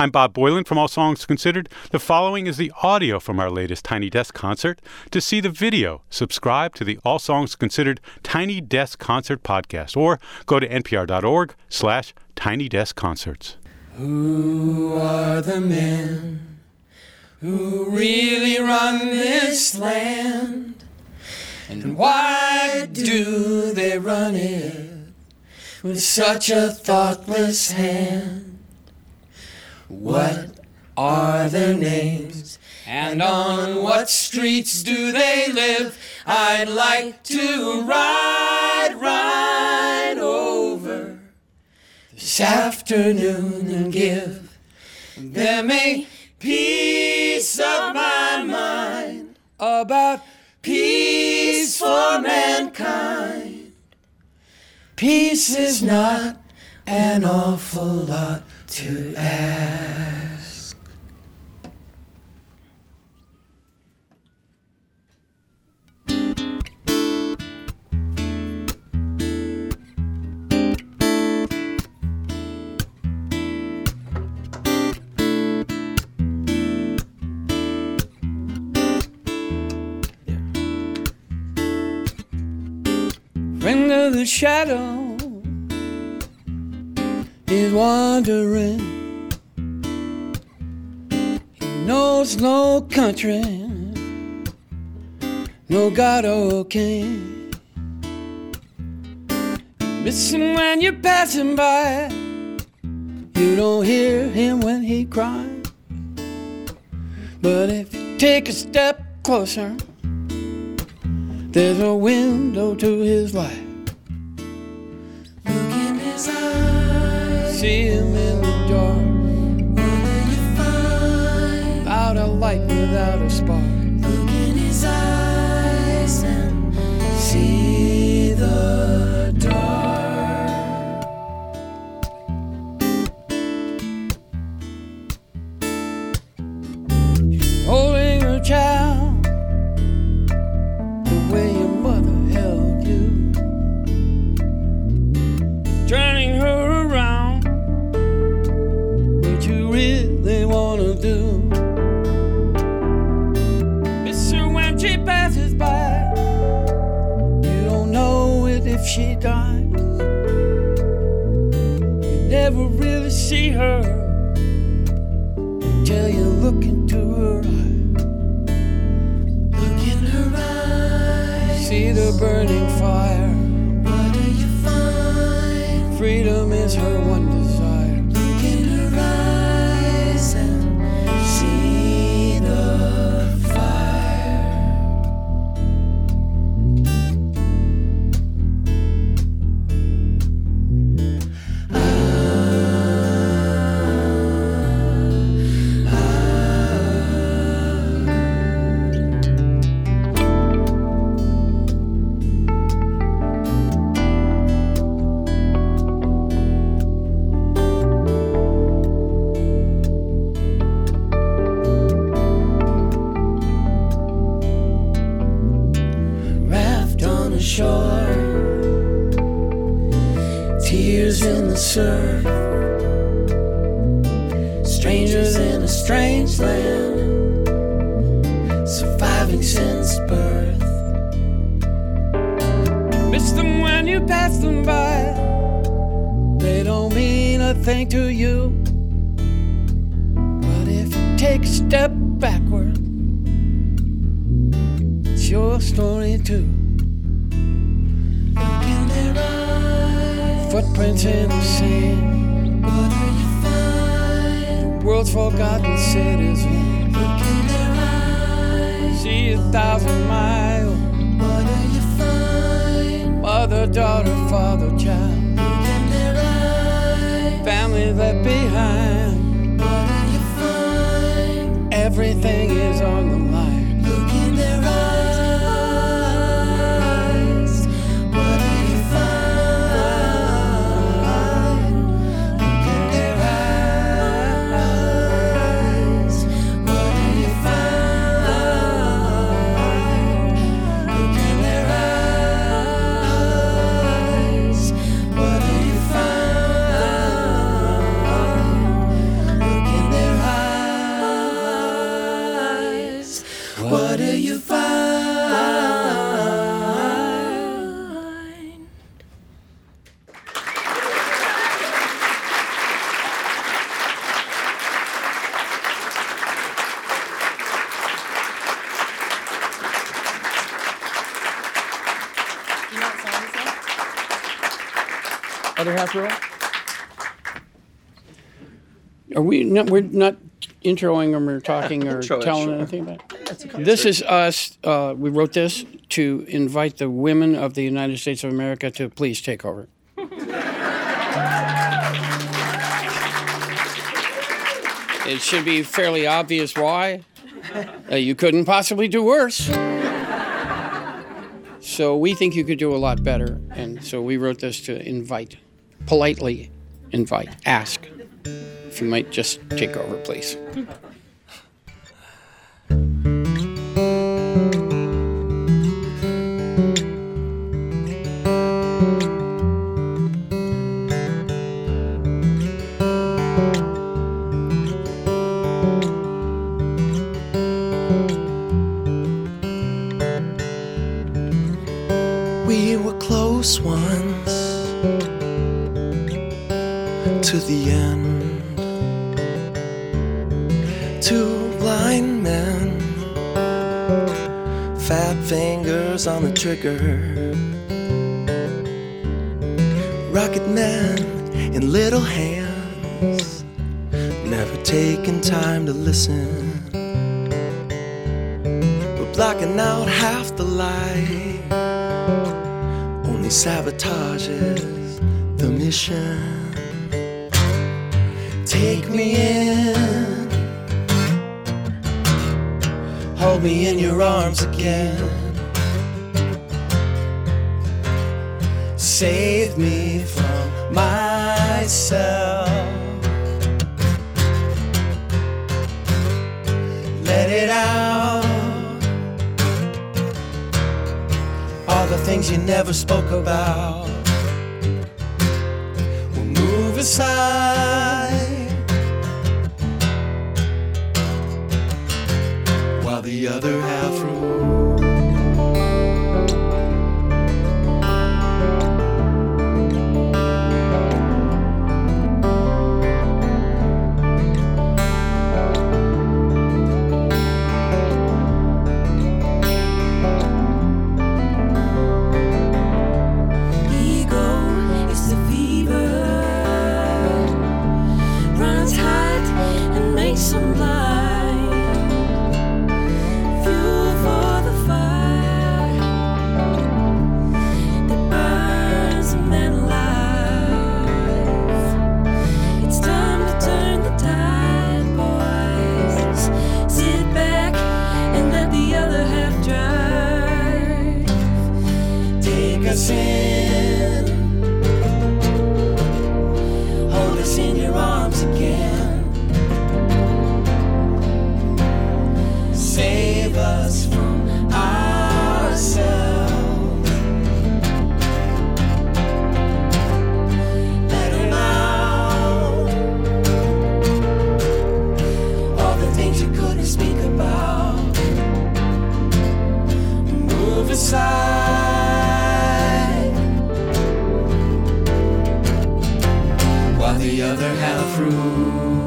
I'm Bob Boilen from All Songs Considered. The following is the audio from our latest Tiny Desk concert. To see the video, subscribe to the All Songs Considered Tiny Desk Concert podcast or go to npr.org slash tiny desk concerts. Who are the men who really run this land? And why do they run it with such a thoughtless hand? What are their names? And on what streets do they live? I'd like to ride, ride over this afternoon and give them a piece of my mind about peace for mankind. Peace is not an awful lot to ask. Friend of the shadow is wandering. He knows no country, no God or king. Missing when you're passing by, you don't hear him when he cries. But if you take a step closer, there's a window to his life. See him in You never really see her until you look into her eyes. Look in her eyes. See the burning fire. What do you find? Freedom is her one strange land, surviving since birth. Miss them when you pass them by, they don't mean a thing to you. But if you take a step backward, it's your story too. Footprints in the sand. World's forgotten citizen. Look in their eyes. See a thousand miles. What do you find? Mother, daughter, father, child. Look in their eyes. Family left behind. What do you find? Everything is on the Other half row. Are we? Not, we're not introing them or talking or Intro it, telling sure. anything about. It. This is us. Uh, we wrote this to invite the women of the United States of America to please take over. it should be fairly obvious why. Uh, you couldn't possibly do worse. So we think you could do a lot better, and so we wrote this to invite, politely invite, ask if you might just take over, please. Fingers on the trigger. Rocket man in little hands, never taking time to listen. We're blocking out half the light only sabotages the mission. Take me in, hold me in your arms again. Save me from myself. Let it out. all the things you never spoke about will move aside the other half rules. Ego is while the other half rules.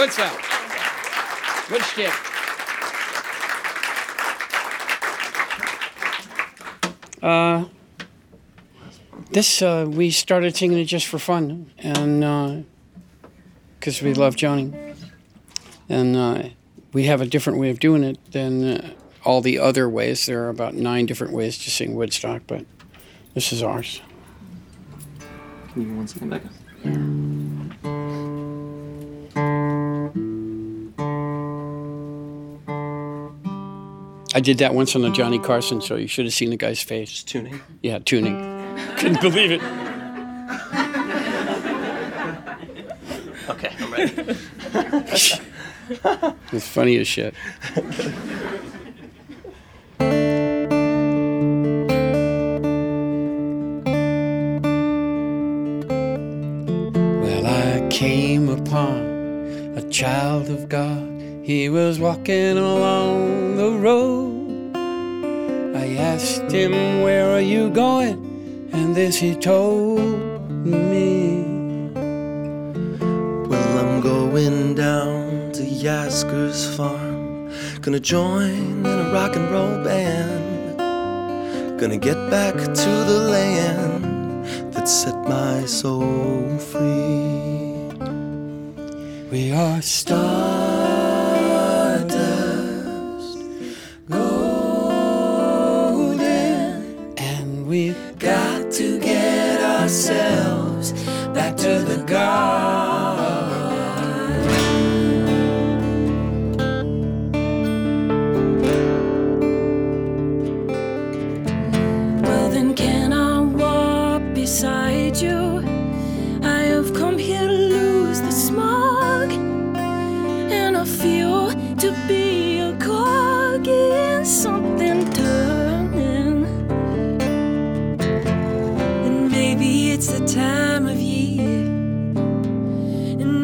Woodstock. Woodstick. Uh, this uh, we started singing it just for fun, and because we love Joni, and uh, we have a different way of doing it than uh, all the other ways. There are about nine different ways to sing Woodstock, but this is ours. Can you give me one second, Becca? I did that once on the Johnny Carson show. You should have seen the guy's face. Just tuning. Yeah, tuning. Couldn't believe it. Okay, I'm ready. It's funny as shit. Well, I came upon a child of God. He was walking along the road. I asked him, Where are you going? And this he told me. Well, I'm going down to Yasgur's farm. Gonna join in a rock and roll band. Gonna get back to the land that set my soul free. We are stardust,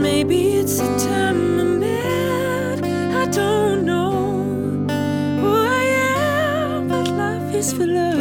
maybe it's the time I'm. I don't know who I am, but life is for learning.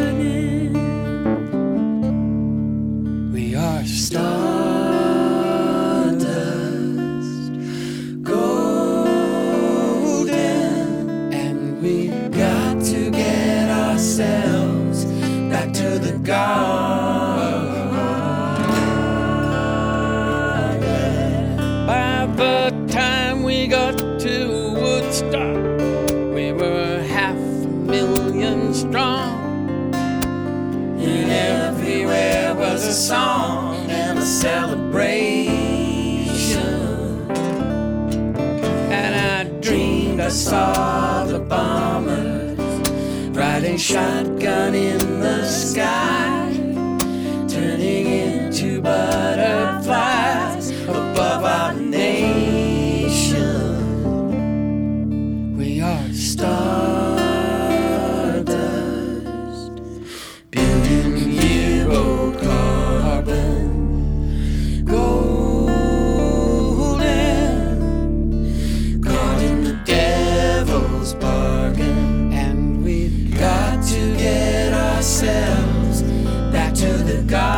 Time we got to Woodstock, we were half a million strong. And everywhere was a song and a celebration. And I dreamed I saw the bombers riding shotgun in the garden